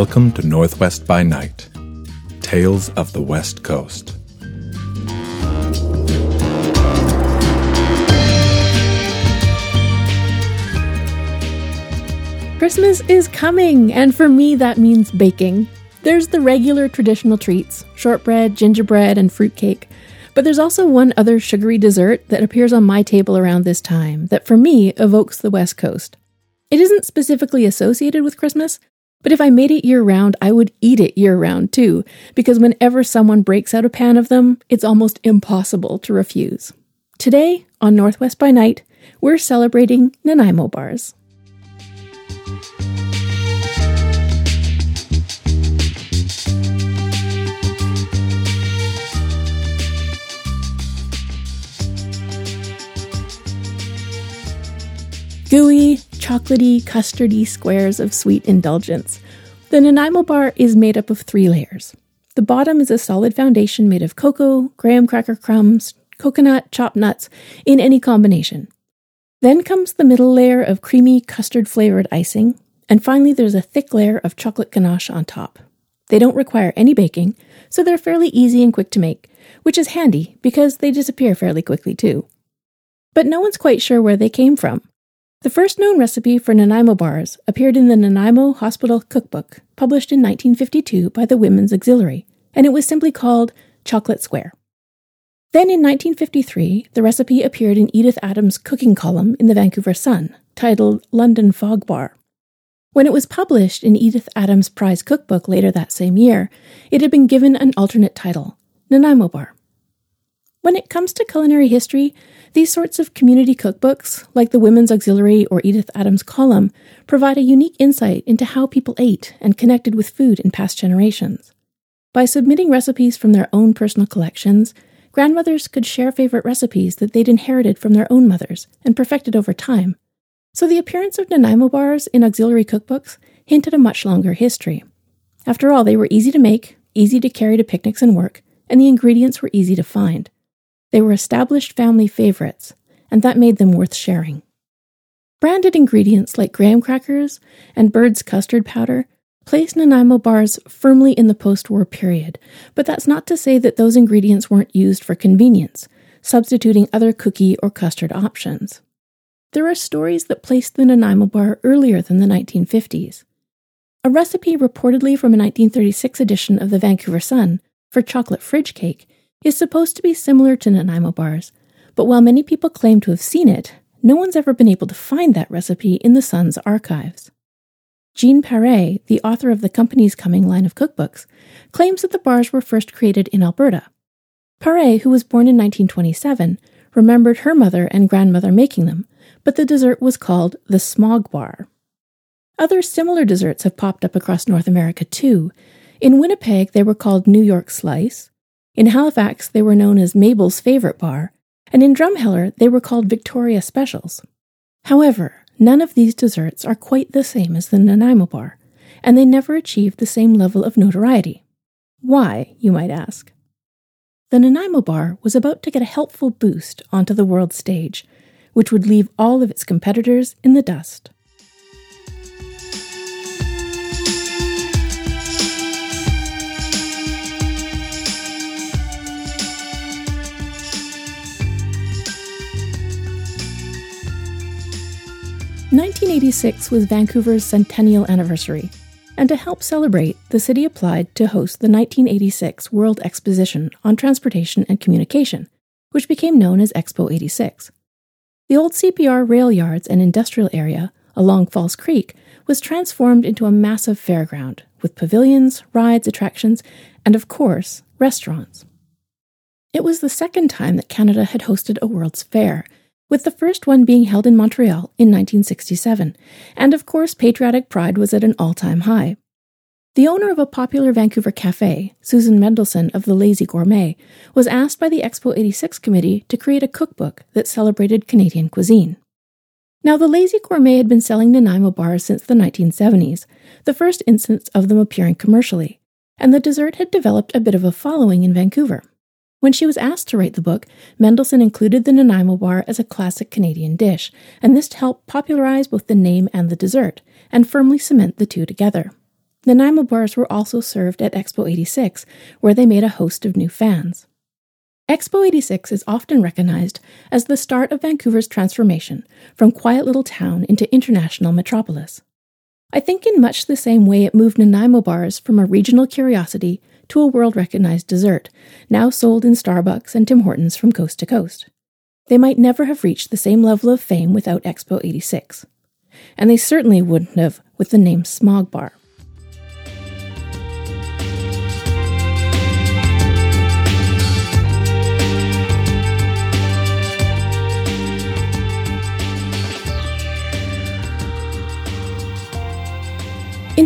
Welcome to Northwest by Night Tales of the West Coast. Christmas is coming, and for me, that means baking. There's the regular traditional treats shortbread, gingerbread, and fruitcake. But there's also one other sugary dessert that appears on my table around this time that for me evokes the West Coast. It isn't specifically associated with Christmas, but if I made it year round, I would eat it year round too, because whenever someone breaks out a pan of them, it's almost impossible to refuse. Today, on Northwest by Night, we're celebrating Nanaimo bars. Custardy squares of sweet indulgence. The Nanaimo bar is made up of three layers. The bottom is a solid foundation made of cocoa, graham cracker crumbs, coconut, chopped nuts, in any combination. Then comes the middle layer of creamy custard flavored icing, and finally there's a thick layer of chocolate ganache on top. They don't require any baking, so they're fairly easy and quick to make, which is handy because they disappear fairly quickly too. But no one's quite sure where they came from. The first known recipe for Nanaimo bars appeared in the Nanaimo Hospital Cookbook, published in 1952 by the Women's Auxiliary, and it was simply called Chocolate Square. Then in 1953, the recipe appeared in Edith Adams' cooking column in the Vancouver Sun, titled London Fog Bar. When it was published in Edith Adams' prize cookbook later that same year, it had been given an alternate title, Nanaimo Bar. When it comes to culinary history, these sorts of community cookbooks, like the Women's Auxiliary or Edith Adams' column, provide a unique insight into how people ate and connected with food in past generations. By submitting recipes from their own personal collections, grandmothers could share favorite recipes that they'd inherited from their own mothers and perfected over time. So the appearance of Nanaimo bars in auxiliary cookbooks hinted a much longer history. After all, they were easy to make, easy to carry to picnics and work, and the ingredients were easy to find. They were established family favorites, and that made them worth sharing. Branded ingredients like graham crackers and bird's custard powder placed Nanaimo bars firmly in the post war period, but that's not to say that those ingredients weren't used for convenience, substituting other cookie or custard options. There are stories that placed the Nanaimo bar earlier than the 1950s. A recipe reportedly from a 1936 edition of the Vancouver Sun for chocolate fridge cake is supposed to be similar to Nanaimo bars, but while many people claim to have seen it, no one's ever been able to find that recipe in the Sun's archives. Jean Paré, the author of the company's coming line of cookbooks, claims that the bars were first created in Alberta. Paré, who was born in 1927, remembered her mother and grandmother making them, but the dessert was called the smog bar. Other similar desserts have popped up across North America too. In Winnipeg, they were called New York Slice. In Halifax, they were known as Mabel's Favorite Bar, and in Drumheller, they were called Victoria Specials. However, none of these desserts are quite the same as the Nanaimo Bar, and they never achieved the same level of notoriety. Why, you might ask? The Nanaimo Bar was about to get a helpful boost onto the world stage, which would leave all of its competitors in the dust. 1986 was Vancouver's centennial anniversary, and to help celebrate, the city applied to host the 1986 World Exposition on Transportation and Communication, which became known as Expo 86. The old CPR rail yards and industrial area along False Creek was transformed into a massive fairground with pavilions, rides, attractions, and of course, restaurants. It was the second time that Canada had hosted a World's Fair, with the first one being held in Montreal in 1967, and of course, patriotic pride was at an all time high. The owner of a popular Vancouver cafe, Susan Mendelson of the Lazy Gourmet, was asked by the Expo 86 committee to create a cookbook that celebrated Canadian cuisine. Now, the Lazy Gourmet had been selling Nanaimo bars since the 1970s, the first instance of them appearing commercially, and the dessert had developed a bit of a following in Vancouver. When she was asked to write the book, Mendelson included the Nanaimo bar as a classic Canadian dish, and this helped popularize both the name and the dessert, and firmly cement the two together. Nanaimo bars were also served at Expo 86, where they made a host of new fans. Expo 86 is often recognized as the start of Vancouver's transformation from quiet little town into international metropolis. I think in much the same way it moved Nanaimo bars from a regional curiosity to a world recognized dessert, now sold in Starbucks and Tim Hortons from coast to coast. They might never have reached the same level of fame without Expo 86. And they certainly wouldn't have with the name Smog Bar.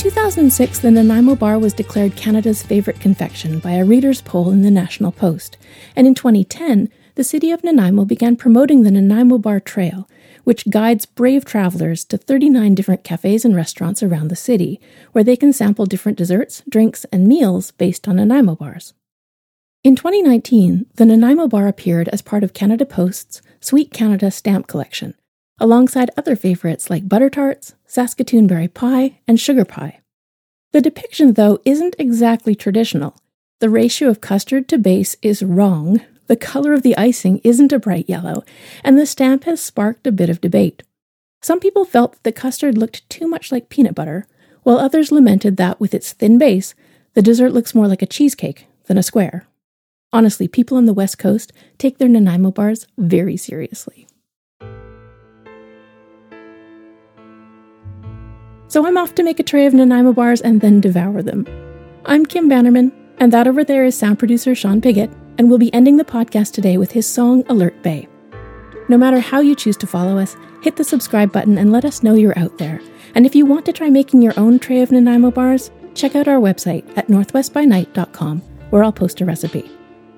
2006, the Nanaimo bar was declared Canada's favourite confection by a reader's poll in the National Post, and in 2010, the city of Nanaimo began promoting the Nanaimo Bar Trail, which guides brave travelers to 39 different cafes and restaurants around the city, where they can sample different desserts, drinks, and meals based on Nanaimo bars. In 2019, the Nanaimo bar appeared as part of Canada Post's Sweet Canada stamp collection, alongside other favorites like butter tarts, Saskatoon berry pie, and sugar pie. The depiction, though, isn't exactly traditional. The ratio of custard to base is wrong, the color of the icing isn't a bright yellow, and the stamp has sparked a bit of debate. Some people felt that the custard looked too much like peanut butter, while others lamented that with its thin base, the dessert looks more like a cheesecake than a square. Honestly, people on the West Coast take their Nanaimo bars very seriously. So I'm off to make a tray of Nanaimo bars and then devour them. I'm Kim Bannerman, and that over there is sound producer Sean Piggott, and we'll be ending the podcast today with his song Alert Bay. No matter how you choose to follow us, hit the subscribe button and let us know you're out there. And if you want to try making your own tray of Nanaimo bars, check out our website at northwestbynight.com, where I'll post a recipe.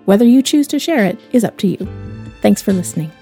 Whether you choose to share it is up to you. Thanks for listening.